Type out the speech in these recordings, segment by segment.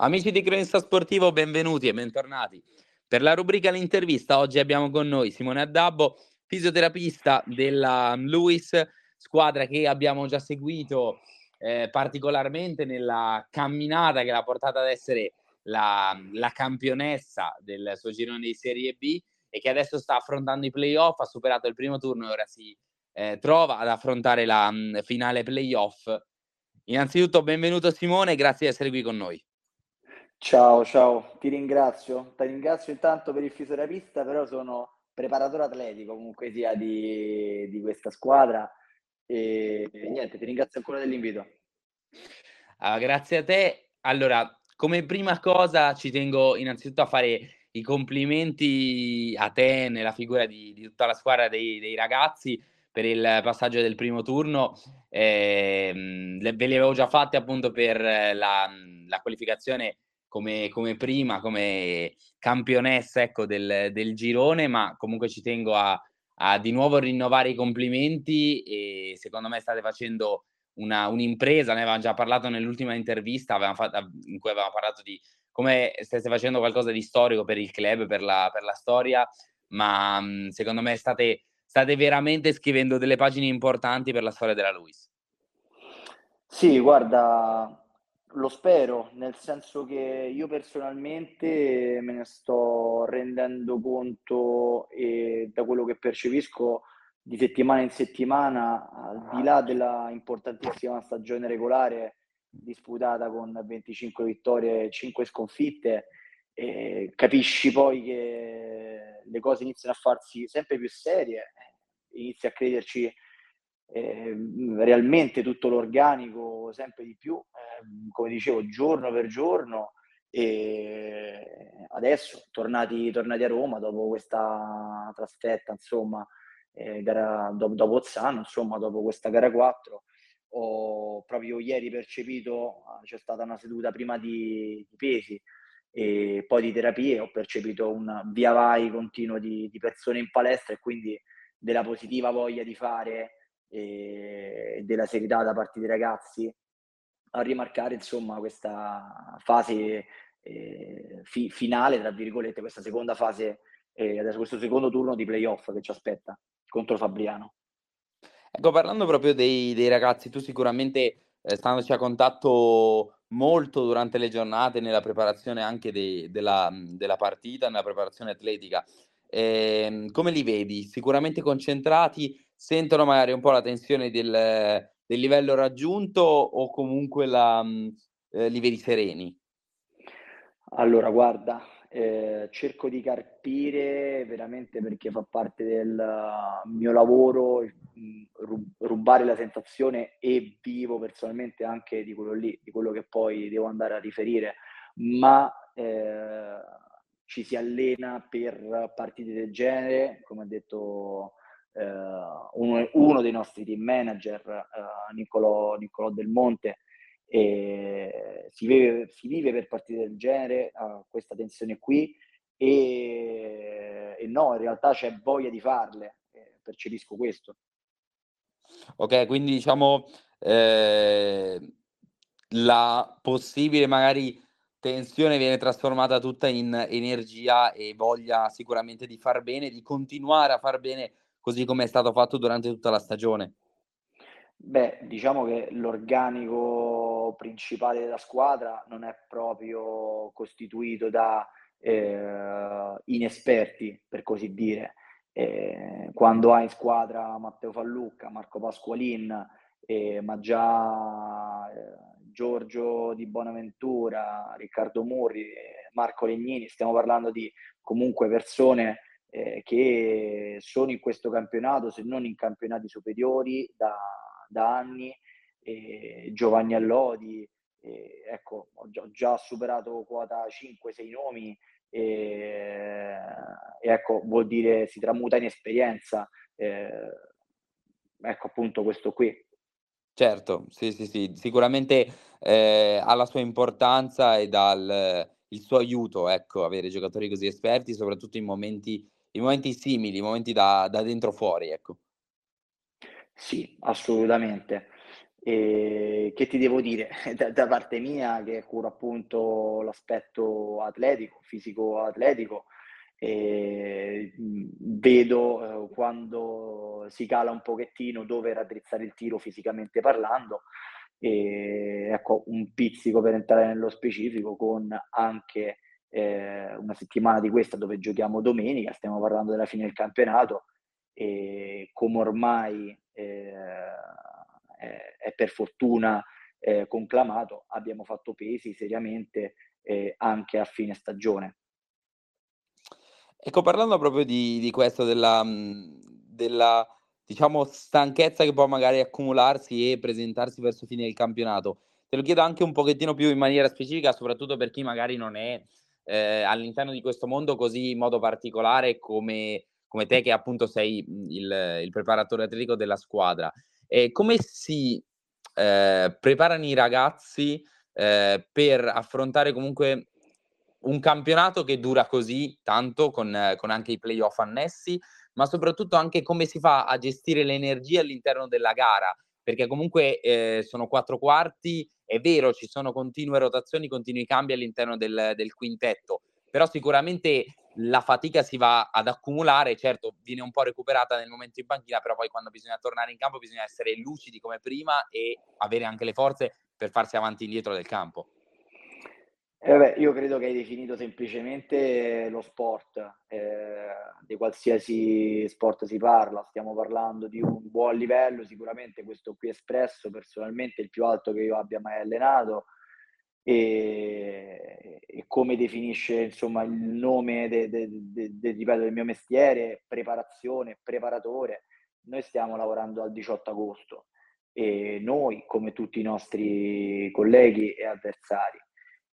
Amici di Cronista Sportivo, benvenuti e bentornati. Per la rubrica L'intervista oggi abbiamo con noi Simone Addabbo, fisioterapista della Lewis, squadra che abbiamo già seguito eh, particolarmente nella camminata che l'ha portata ad essere la, la, campionessa del suo girone di Serie B e che adesso sta affrontando i playoff, ha superato il primo turno e ora si eh, trova ad affrontare la mh, finale playoff. Innanzitutto benvenuto Simone, grazie di essere qui con noi. Ciao, ciao, ti ringrazio. Ti ringrazio intanto per il fisioterapista, però sono preparatore atletico comunque sia di, di questa squadra e, e, niente, ti ringrazio ancora dell'invito. Uh, grazie a te. Allora, come prima cosa ci tengo innanzitutto a fare i complimenti a te nella figura di, di tutta la squadra dei, dei, ragazzi per il passaggio del primo turno. Eh, ve li avevo già fatti appunto per la, la qualificazione come, come prima, come campionessa ecco, del, del, girone, ma comunque ci tengo a, a, di nuovo rinnovare i complimenti e secondo me state facendo una, un'impresa, ne avevamo già parlato nell'ultima intervista fatto, in cui avevamo parlato di come stesse facendo qualcosa di storico per il club, per la, per la storia, ma secondo me state, state veramente scrivendo delle pagine importanti per la storia della Luis. Sì, guarda, lo spero, nel senso che io personalmente me ne sto rendendo conto e da quello che percepisco di settimana in settimana, al di là della importantissima stagione regolare disputata con 25 vittorie e 5 sconfitte, eh, capisci poi che le cose iniziano a farsi sempre più serie, inizi a crederci eh, realmente tutto l'organico sempre di più, eh, come dicevo, giorno per giorno. E adesso, tornati, tornati a Roma dopo questa trasferta, insomma, eh, gara, dopo, dopo Ozzano, insomma, dopo questa gara 4, ho proprio ieri percepito, c'è stata una seduta prima di, di pesi e poi di terapie, ho percepito un via vai continuo di, di persone in palestra e quindi della positiva voglia di fare e della serietà da parte dei ragazzi a rimarcare insomma questa fase eh, fi- finale tra virgolette questa seconda fase eh, adesso questo secondo turno di playoff che ci aspetta contro Fabriano. Ecco parlando proprio dei, dei ragazzi tu sicuramente eh, standoci a contatto molto durante le giornate nella preparazione anche de- della, della partita nella preparazione atletica. Eh, come li vedi? Sicuramente concentrati sentono magari un po' la tensione del, del livello raggiunto o comunque la, mh, eh, li vedi sereni? Allora, guarda, eh, cerco di carpire veramente perché fa parte del mio lavoro rubare la sensazione e vivo personalmente anche di quello lì, di quello che poi devo andare a riferire, ma eh, ci si allena per partite del genere, come ha detto uno, uno, dei nostri team manager, eh, Niccolò, Niccolò Del Monte, si vive, si vive per partite del genere, questa tensione qui, e, e, no, in realtà c'è voglia di farle, eh, percepisco questo. Ok, quindi diciamo eh, la possibile magari tensione viene trasformata tutta in energia e voglia sicuramente di far bene, di continuare a far bene così come è stato fatto durante tutta la stagione? Beh, diciamo che l'organico principale della squadra non è proprio costituito da eh, inesperti, per così dire. Eh, quando hai in squadra Matteo Fallucca, Marco Pasqualin, eh, ma già Giorgio Di Bonaventura, Riccardo Murri, Marco Legnini, stiamo parlando di comunque persone eh, che sono in questo campionato, se non in campionati superiori, da, da anni. Eh, Giovanni Allodi, eh, ecco, ho già, ho già, superato quota 5-6 nomi e, ecco, vuol dire si tramuta in esperienza. Eh, ecco appunto questo qui. Certo, sì, sì, sì, sicuramente eh, ha la sua importanza e dal il suo aiuto, ecco, avere giocatori così esperti, soprattutto in momenti i momenti simili, i momenti da, da dentro fuori, ecco. Sì, assolutamente. E che ti devo dire? Da, da parte mia, che curo appunto l'aspetto atletico, fisico-atletico, e vedo eh, quando si cala un pochettino dove raddrizzare il tiro fisicamente parlando e ecco un pizzico per entrare nello specifico con anche eh, una settimana di questa dove giochiamo domenica, stiamo parlando della fine del campionato e come ormai eh, è, è, per fortuna eh, conclamato, abbiamo fatto pesi seriamente eh, anche a fine stagione. Ecco, parlando proprio di, di questo, della, della diciamo, stanchezza che può magari accumularsi e presentarsi verso fine del campionato, te lo chiedo anche un pochettino più in maniera specifica, soprattutto per chi magari non è eh, all'interno di questo mondo così in modo particolare come, come te che appunto sei il, il preparatore atletico della squadra. E come si eh, preparano i ragazzi eh, per affrontare comunque un campionato che dura così tanto con, con anche i playoff annessi, ma soprattutto anche come si fa a gestire le energie all'interno della gara, perché comunque eh, sono quattro quarti, è vero, ci sono continue rotazioni, continui cambi all'interno del, del quintetto, però sicuramente la fatica si va ad accumulare, certo viene un po' recuperata nel momento in panchina, però poi quando bisogna tornare in campo bisogna essere lucidi come prima e avere anche le forze per farsi avanti e indietro del campo. Eh beh, io credo che hai definito semplicemente lo sport, eh, di qualsiasi sport si parla, stiamo parlando di un buon livello, sicuramente questo qui espresso personalmente è il più alto che io abbia mai allenato e, e come definisce insomma il nome de, de, de, ripeto, del mio mestiere, preparazione, preparatore, noi stiamo lavorando al 18 agosto e noi come tutti i nostri colleghi e avversari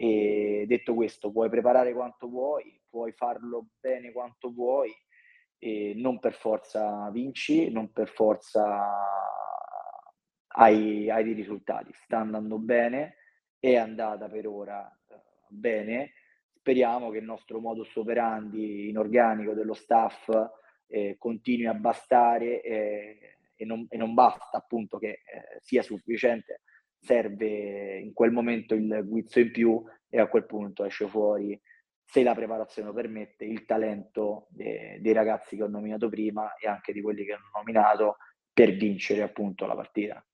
e detto questo, puoi preparare quanto vuoi, puoi farlo bene quanto vuoi, non per forza vinci, non per forza hai, hai dei risultati. Sta andando bene, è andata per ora eh, bene. Speriamo che il nostro modus operandi in organico dello staff eh, continui a bastare eh, e, non, e, non, basta appunto che eh, sia sufficiente serve in quel momento il guizzo in più e a quel punto esce fuori, se la preparazione lo permette, il talento de- dei ragazzi che ho nominato prima e anche di quelli che ho nominato per vincere appunto la partita.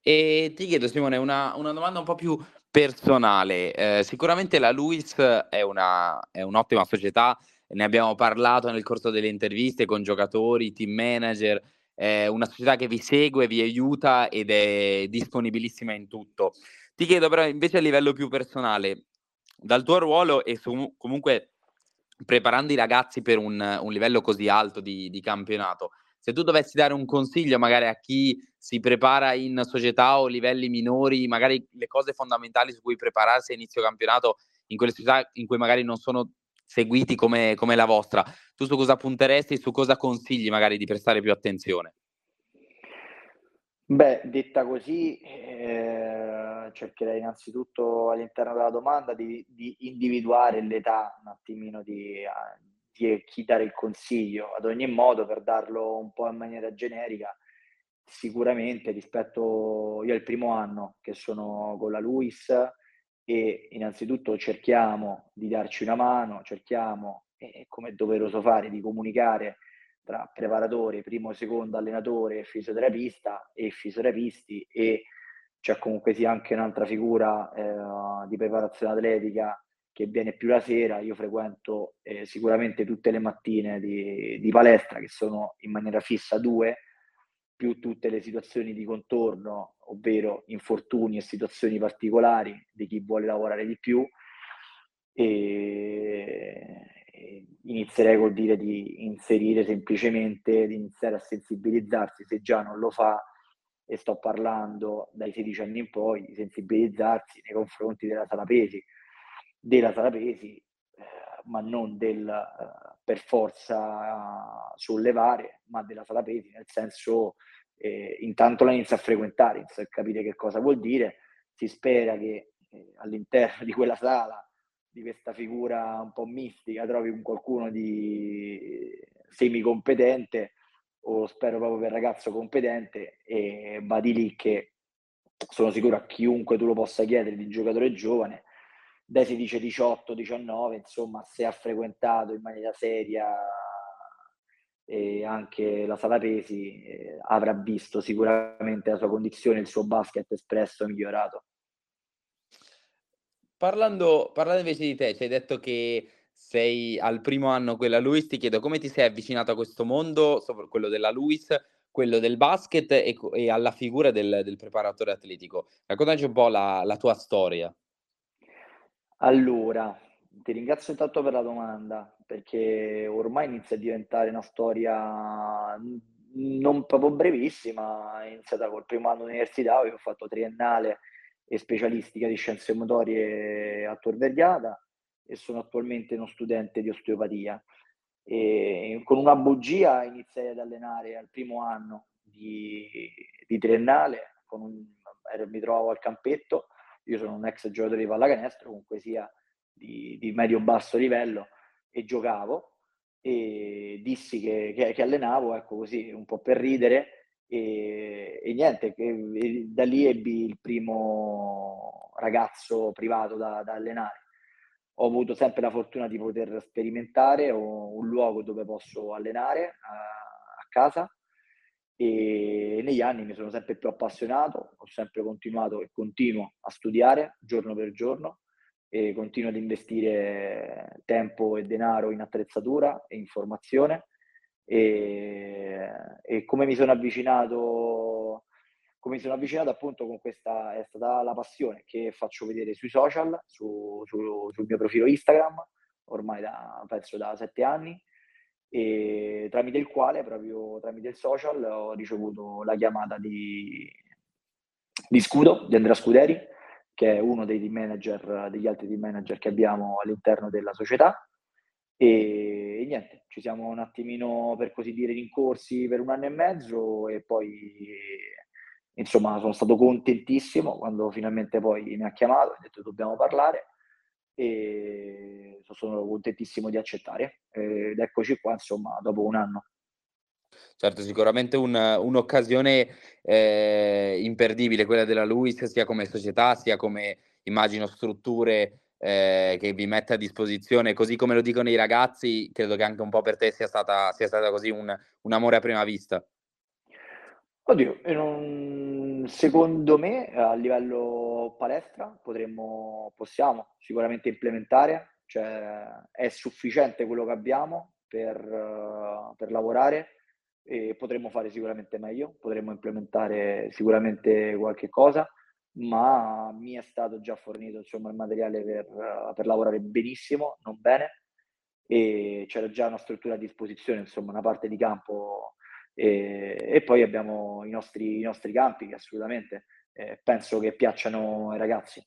E ti chiedo Simone una, una domanda un po' più personale. Eh, sicuramente la Luis è, è un'ottima società, ne abbiamo parlato nel corso delle interviste con giocatori, team manager, è una società che vi segue, vi aiuta ed è disponibilissima in tutto. Ti chiedo però invece a livello più personale, dal tuo ruolo e su, comunque preparando i ragazzi per un, un livello così alto di, di, campionato, se tu dovessi dare un consiglio magari a chi si prepara in società o livelli minori, magari le cose fondamentali su cui prepararsi a inizio campionato in quelle società in cui magari non sono seguiti come, come la vostra, tu su cosa punteresti, su cosa consigli magari di prestare più attenzione? Beh, detta così, eh, cercherei innanzitutto all'interno della domanda di, di individuare l'età un attimino di, di, chi dare il consiglio. Ad ogni modo, per darlo un po' in maniera generica, sicuramente rispetto io al primo anno che sono con la Luis, e innanzitutto cerchiamo di darci una mano, cerchiamo, eh, come è doveroso fare, di comunicare tra preparatore, primo secondo allenatore, fisioterapista e fisioterapisti e c'è comunque sia anche un'altra figura eh, di preparazione atletica che viene più la sera, io frequento eh, sicuramente tutte le mattine di, di palestra che sono in maniera fissa due, più tutte le situazioni di contorno, ovvero infortuni e situazioni particolari di chi vuole lavorare di più. E, inizierei col dire di inserire semplicemente, di iniziare a sensibilizzarsi se già non lo fa, e sto parlando dai 16 anni in poi, di sensibilizzarsi nei confronti della sala pesi, della sala pesi, ma non del eh, per forza sollevare, ma della sala pesi, nel senso eh, intanto la inizia a frequentare, inizia a capire che cosa vuol dire, si spera che eh, all'interno di quella sala, di questa figura un po' mistica, trovi un qualcuno di semicompetente o spero proprio per ragazzo competente e va di lì che sono sicuro a chiunque tu lo possa chiedere di giocatore giovane, dai 16, 18, 19, insomma, se ha frequentato in maniera seria e anche la sala pesi, eh, avrà visto sicuramente la sua condizione, il suo basket espresso migliorato. Parlando, parlando invece di te, ci hai detto che sei al primo anno quella Luis, ti chiedo come ti sei avvicinato a questo mondo, quello della Luis, quello del basket e, e alla figura del, del, preparatore atletico. Raccontaci un po' la, la tua storia. Allora, ti ringrazio intanto per la domanda, perché ormai inizia a diventare una storia non proprio brevissima, è iniziata col primo anno università, ho fatto triennale e specialistica di scienze motorie a Tor Vergata e sono attualmente uno studente di osteopatia. E con una bugia iniziai ad allenare al primo anno di, di triennale, un, mi trovavo al campetto, io sono un ex giocatore di pallacanestro, comunque sia di, di medio-basso livello, e giocavo, e dissi che, che, che, allenavo, ecco così, un po' per ridere, e, e niente, che, da lì ebbi il primo ragazzo privato da, da allenare. Ho avuto sempre la fortuna di poter sperimentare un luogo dove posso allenare a, a casa e negli anni mi sono sempre più appassionato, ho sempre continuato e continuo a studiare giorno per giorno e continuo ad investire tempo e denaro in attrezzatura e in formazione. E, e come mi sono avvicinato come mi sono avvicinato appunto con questa è stata la passione che faccio vedere sui social, su, su, sul mio profilo Instagram, ormai da, penso da sette anni, e tramite il quale, proprio tramite il social, ho ricevuto la chiamata di, di Scudo, di Andrea Scuderi, che è uno dei team manager, degli altri team manager che abbiamo all'interno della società. E, e, niente, ci siamo un attimino, per così dire, rincorsi per un anno e mezzo e poi insomma sono stato contentissimo quando finalmente poi mi ha chiamato, ha detto dobbiamo parlare e sono contentissimo di accettare ed eccoci qua insomma dopo un anno. Certo, sicuramente un, un'occasione eh, imperdibile quella della Luis, sia come società, sia come immagino strutture eh, che vi mette a disposizione, così come lo dicono i ragazzi, credo che anche un po' per te sia stata, sia stata così un, un amore a prima vista. Oddio, non... secondo me a livello palestra potremmo, possiamo sicuramente implementare, cioè è sufficiente quello che abbiamo per, per lavorare e potremmo fare sicuramente meglio, potremmo implementare sicuramente qualche cosa, ma mi è stato già fornito insomma, il materiale per, per lavorare benissimo, non bene, e c'era già una struttura a disposizione, insomma una parte di campo e, e poi abbiamo i nostri, i nostri, campi che assolutamente eh, penso che piacciono ai ragazzi.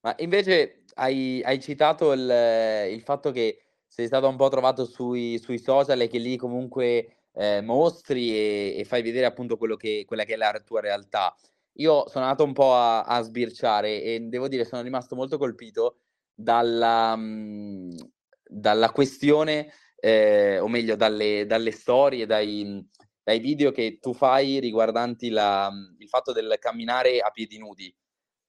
Ma invece hai, hai citato il, il, fatto che sei stato un po' trovato sui, sui social e che lì comunque eh, mostri e, e, fai vedere appunto che, quella che è la tua realtà. Io sono andato un po' a, a sbirciare e devo dire sono rimasto molto colpito dalla, mh, dalla questione eh, o meglio dalle, dalle storie, dai, dai, video che tu fai riguardanti la, il fatto del camminare a piedi nudi.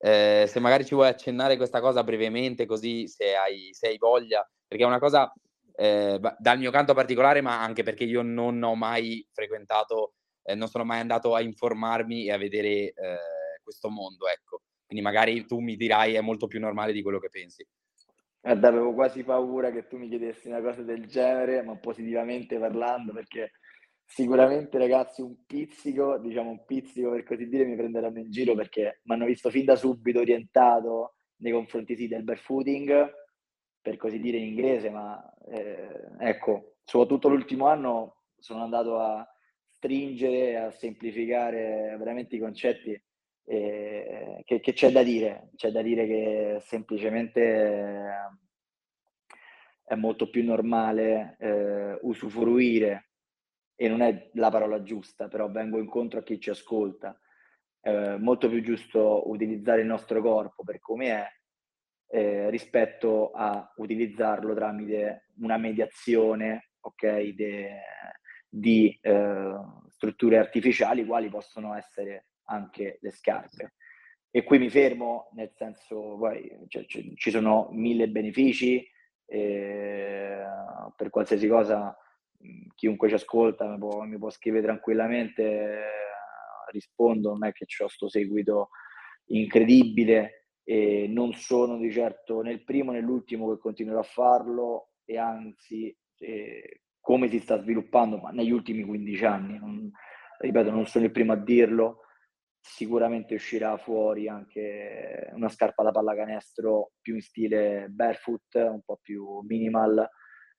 Eh, se magari ci vuoi accennare questa cosa brevemente, così se hai, se hai voglia, perché è una cosa eh, dal mio canto particolare, ma anche perché io non ho mai frequentato, eh, non sono mai andato a informarmi e a vedere eh, questo mondo, ecco. Quindi magari tu mi dirai è molto più normale di quello che pensi. Guarda, avevo quasi paura che tu mi chiedessi una cosa del genere, ma positivamente parlando, perché sicuramente ragazzi un pizzico, diciamo un pizzico per così dire, mi prenderanno in giro perché mi hanno visto fin da subito orientato nei confronti sì, del barefooting, per così dire in inglese, ma eh, ecco, soprattutto l'ultimo anno sono andato a stringere, a semplificare veramente i concetti eh, che, che, c'è da dire? C'è da dire che semplicemente eh, è molto più normale eh, usufruire, e non è la parola giusta, però vengo incontro a chi ci ascolta, è molto più giusto utilizzare il nostro corpo per come è eh, rispetto a utilizzarlo tramite una mediazione, ok, de, di eh, strutture artificiali, quali possono essere anche le scarpe. E qui mi fermo, nel senso, poi cioè, ci sono mille benefici, eh, per qualsiasi cosa chiunque ci ascolta mi può, mi può scrivere tranquillamente, eh, rispondo, non è che ho questo seguito incredibile e non sono di certo né il primo né l'ultimo che continuerò a farlo e anzi eh, come si sta sviluppando ma negli ultimi 15 anni, non, ripeto non sono il primo a dirlo, sicuramente uscirà fuori anche una scarpa da pallacanestro più in stile barefoot, un po' più minimal,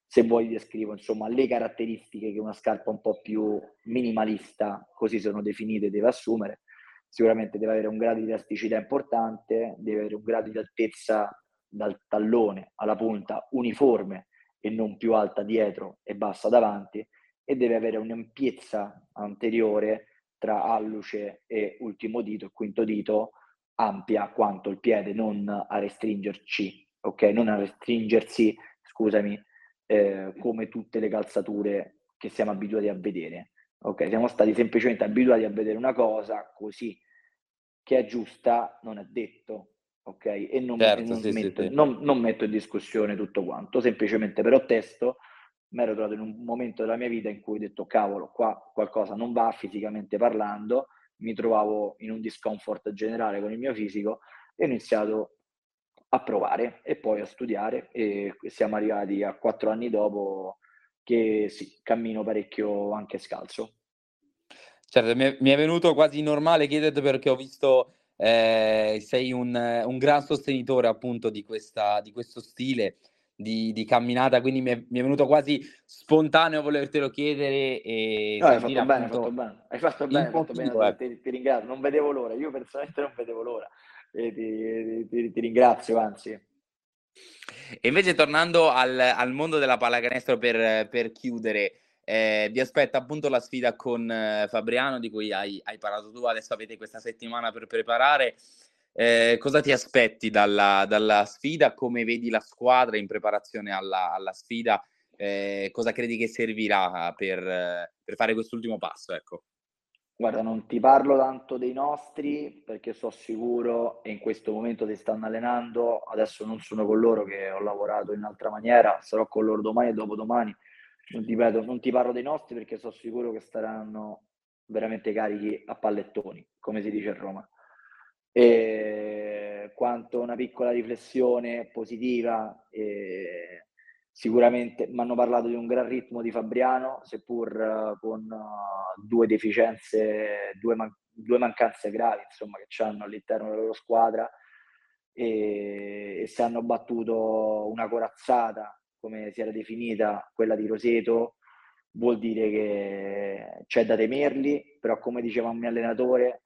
se vuoi descrivo insomma le caratteristiche che una scarpa un po' più minimalista, così sono definite, deve assumere. Sicuramente deve avere un grado di elasticità importante, deve avere un grado di altezza dal tallone alla punta uniforme e non più alta dietro e bassa davanti e deve avere un'ampiezza anteriore tra alluce e ultimo dito e quinto dito ampia quanto il piede, non a restringerci, ok? Non a restringersi, scusami, eh, come tutte le calzature che siamo abituati a vedere. Ok, siamo stati semplicemente abituati a vedere una cosa così che è giusta, non è detto, ok? E non, certo, e non, sì, metto, sì, non, non metto in discussione tutto quanto, semplicemente però testo mi ero trovato in un momento della mia vita in cui ho detto cavolo, qua qualcosa non va fisicamente parlando, mi trovavo in un discomfort generale con il mio fisico e ho iniziato a provare e poi a studiare e siamo arrivati a quattro anni dopo che sì, cammino parecchio anche scalzo. Certo, mi è, venuto quasi normale chiederti perché ho visto eh, sei un, un, gran sostenitore appunto di, questa, di questo stile di, di camminata, quindi mi è, mi è, venuto quasi spontaneo volertelo chiedere. E no, hai fatto bene, hai fatto bene, hai fatto bene, hai fatto bene, ecco. ti, ti ringrazio, non vedevo l'ora, io personalmente non vedevo l'ora e ti, ti, ti ringrazio, anzi. E invece tornando al, al mondo della pallacanestro per, per chiudere, eh, vi aspetta appunto la sfida con eh, Fabriano di cui hai, hai, parlato tu, adesso avete questa settimana per preparare. Eh, cosa ti aspetti dalla, dalla, sfida? Come vedi la squadra in preparazione alla, alla sfida? Eh, cosa credi che servirà per, per fare quest'ultimo passo? Ecco. Guarda, non ti parlo tanto dei nostri perché so sicuro e in questo momento si stanno allenando. Adesso non sono con loro che ho lavorato in un'altra maniera, sarò con loro domani e dopodomani. Non ti, ripeto, non ti parlo dei nostri perché so sicuro che staranno veramente carichi a pallettoni, come si dice a Roma. E quanto una piccola riflessione positiva, e Sicuramente mi hanno parlato di un gran ritmo di Fabriano, seppur uh, con uh, due deficienze, due, man- due, mancanze gravi insomma, che hanno all'interno della loro squadra. E, e se hanno battuto una corazzata, come si era definita quella di Roseto, vuol dire che c'è da temerli, però come diceva il mio allenatore,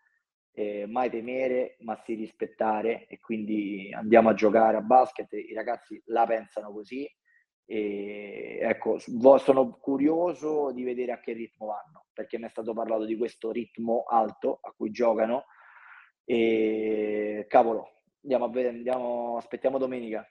eh, mai temere, ma si rispettare e quindi andiamo a giocare a basket, i ragazzi la pensano così e ecco, sono curioso di vedere a che ritmo vanno, perché mi è stato parlato di questo ritmo alto a cui giocano. E cavolo, andiamo a vedere, andiamo, aspettiamo domenica.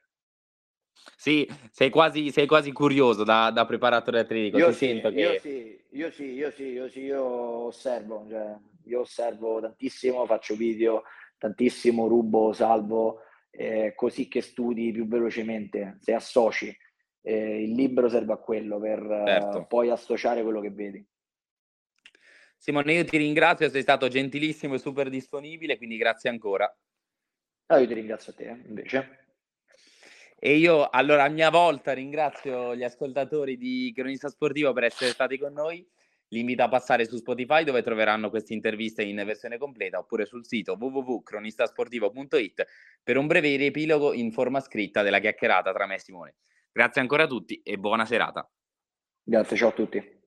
Sì, sei quasi, sei quasi curioso da, da preparatore atletico. Io sì, che... io sì, io sì, io sì, io sì, io osservo, cioè, io osservo tantissimo, faccio video tantissimo, rubo, salvo, eh, così che studi più velocemente, se associ eh, il libro serve a quello, per certo. uh, poi associare quello che vedi. Simone, io ti ringrazio, sei stato gentilissimo e super disponibile, quindi grazie ancora. No, io ti ringrazio a te, invece. E io, allora, a mia volta ringrazio gli ascoltatori di Cronista Sportivo per essere stati con noi. Li invito a passare su Spotify dove troveranno queste interviste in versione completa oppure sul sito www.cronistasportivo.it per un breve riepilogo in forma scritta della chiacchierata tra me e Simone. Grazie ancora a tutti e buona serata. Grazie, ciao a tutti.